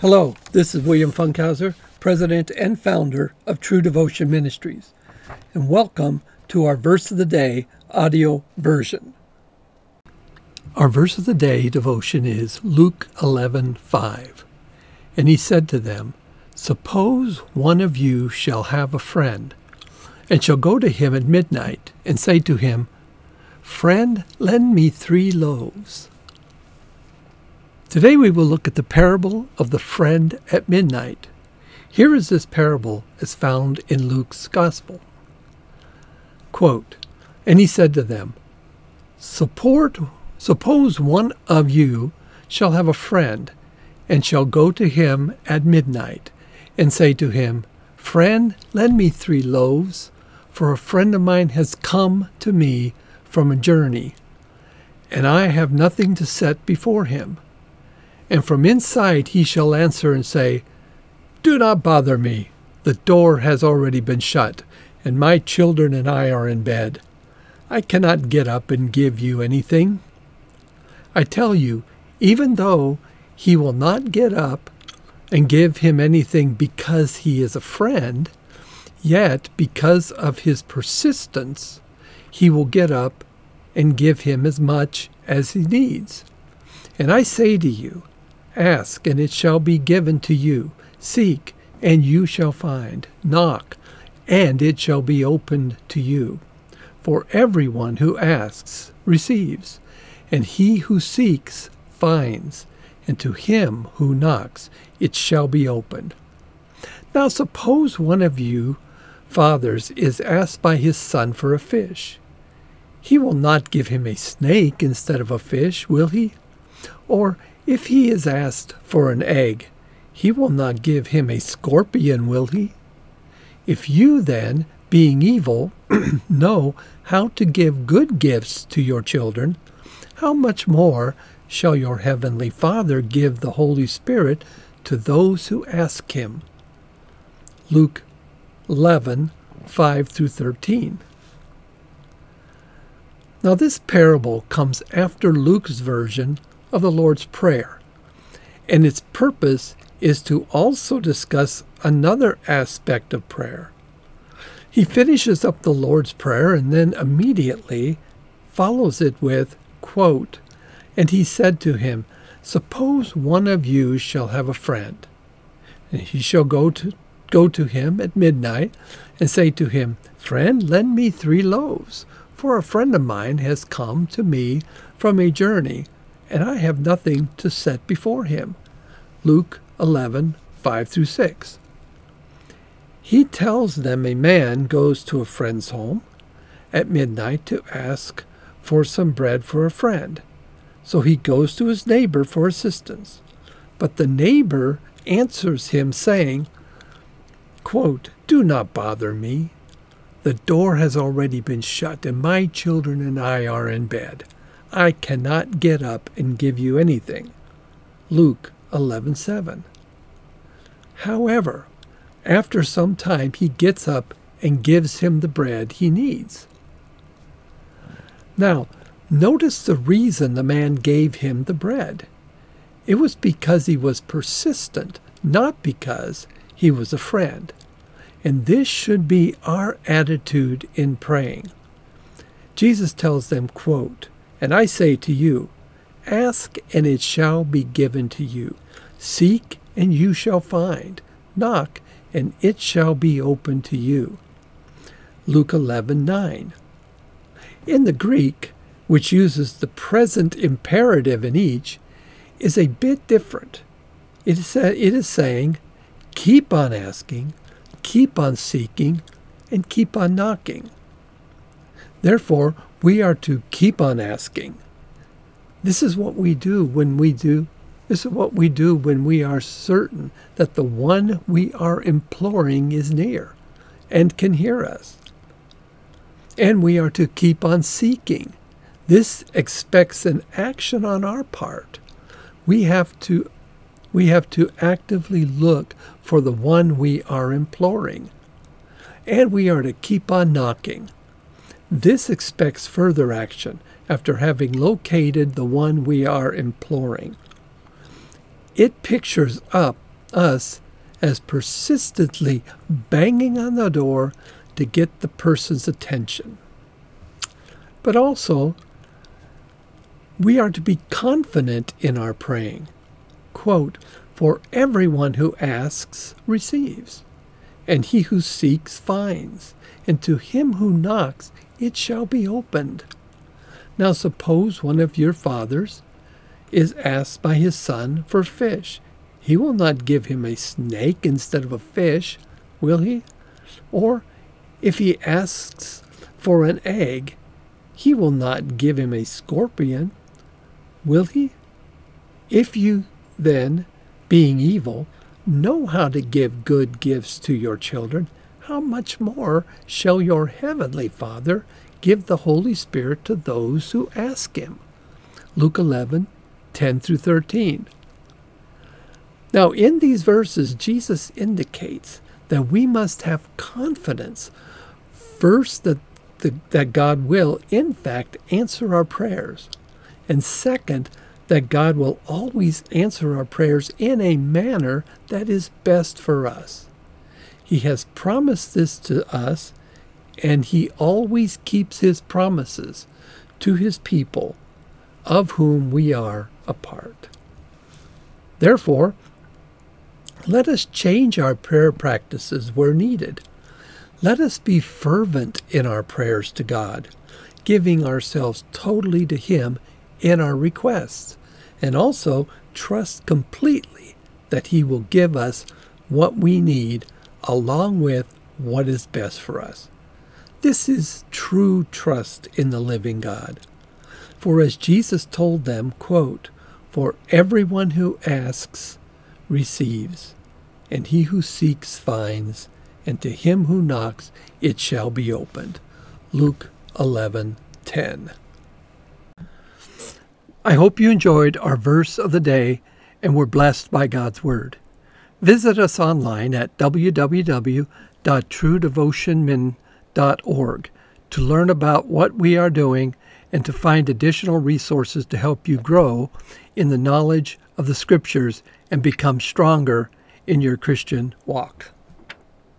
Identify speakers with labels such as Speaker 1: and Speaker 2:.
Speaker 1: Hello, this is William Funkhauser, President and founder of True Devotion Ministries, and welcome to our Verse of the Day audio version. Our verse of the day devotion is Luke 11:5. And he said to them, Suppose one of you shall have a friend, and shall go to him at midnight, and say to him, Friend, lend me three loaves. Today we will look at the parable of the friend at midnight. Here is this parable as found in Luke's Gospel. Quote, and he said to them, Support, suppose one of you shall have a friend, and shall go to him at midnight, and say to him, Friend, lend me three loaves, for a friend of mine has come to me from a journey, and I have nothing to set before him. And from inside he shall answer and say, Do not bother me. The door has already been shut, and my children and I are in bed. I cannot get up and give you anything. I tell you, even though he will not get up and give him anything because he is a friend, yet because of his persistence, he will get up and give him as much as he needs. And I say to you, ask, and it shall be given to you. Seek, and you shall find. Knock, and it shall be opened to you. For everyone who asks receives, and he who seeks finds, and to him who knocks it shall be opened. Now suppose one of you fathers is asked by his son for a fish. He will not give him a snake instead of a fish, will he? Or if he is asked for an egg, he will not give him a scorpion, will he? If you then, being evil, know how to give good gifts to your children, how much more shall your heavenly Father give the Holy Spirit to those who ask him? Luke 11, 5 through 13. Now, this parable comes after Luke's version of the Lord's Prayer, and its purpose is to also discuss another aspect of prayer. He finishes up the Lord's Prayer and then immediately follows it with, quote, And he said to him, Suppose one of you shall have a friend, and he shall go to go to him at midnight and say to him, Friend, lend me three loaves, for a friend of mine has come to me from a journey, and I have nothing to set before him. Luke 11, 5 through 6. He tells them a man goes to a friend's home at midnight to ask for some bread for a friend. So he goes to his neighbor for assistance. But the neighbor answers him, saying, quote, Do not bother me. The door has already been shut, and my children and I are in bed. I cannot get up and give you anything. Luke 11:7. However, after some time, he gets up and gives him the bread he needs. Now, notice the reason the man gave him the bread. It was because he was persistent, not because he was a friend. And this should be our attitude in praying. Jesus tells them, quote, And I say to you, ask and it shall be given to you. Seek and you shall find. Knock and it shall be opened to you. Luke 11:9. In the Greek, which uses the present imperative in each, is a bit different. It is, it is saying, keep on asking, keep on seeking, and keep on knocking. Therefore, we are to keep on asking. This is what we do when we do this is what we do when we are certain that the one we are imploring is near and can hear us. And we are to keep on seeking. This expects an action on our part. We have to we have to actively look for the one we are imploring. And we are to keep on knocking. This expects further action after having located the one we are imploring it pictures up us as persistently banging on the door to get the person's attention. But also, we are to be confident in our praying. Quote, For everyone who asks receives, and he who seeks finds, and to him who knocks it shall be opened. Now suppose one of your fathers is asked by his son for fish. He will not give him a snake instead of a fish, will he? Or if he asks for an egg, he will not give him a scorpion, will he? If you then, being evil, know how to give good gifts to your children, how much more shall your heavenly Father give the Holy Spirit to those who ask him? Luke 11, 10 through 13. Now, in these verses, Jesus indicates that we must have confidence first that, the, that God will, in fact, answer our prayers, and second, that God will always answer our prayers in a manner that is best for us. He has promised this to us, and He always keeps His promises to His people, of whom we are a part. Therefore, let us change our prayer practices where needed. Let us be fervent in our prayers to God, giving ourselves totally to Him in our requests, and also trust completely that He will give us what we need along with what is best for us. This is true trust in the living God. For as Jesus told them, quote, For everyone who asks receives, and he who seeks finds, and to him who knocks it shall be opened. Luke 11:10. I hope you enjoyed our verse of the day and were blessed by God's word. Visit us online at www.truedevotionmin.org to learn about what we are doing and to find additional resources to help you grow in the knowledge of the Scriptures and become stronger in your Christian walk.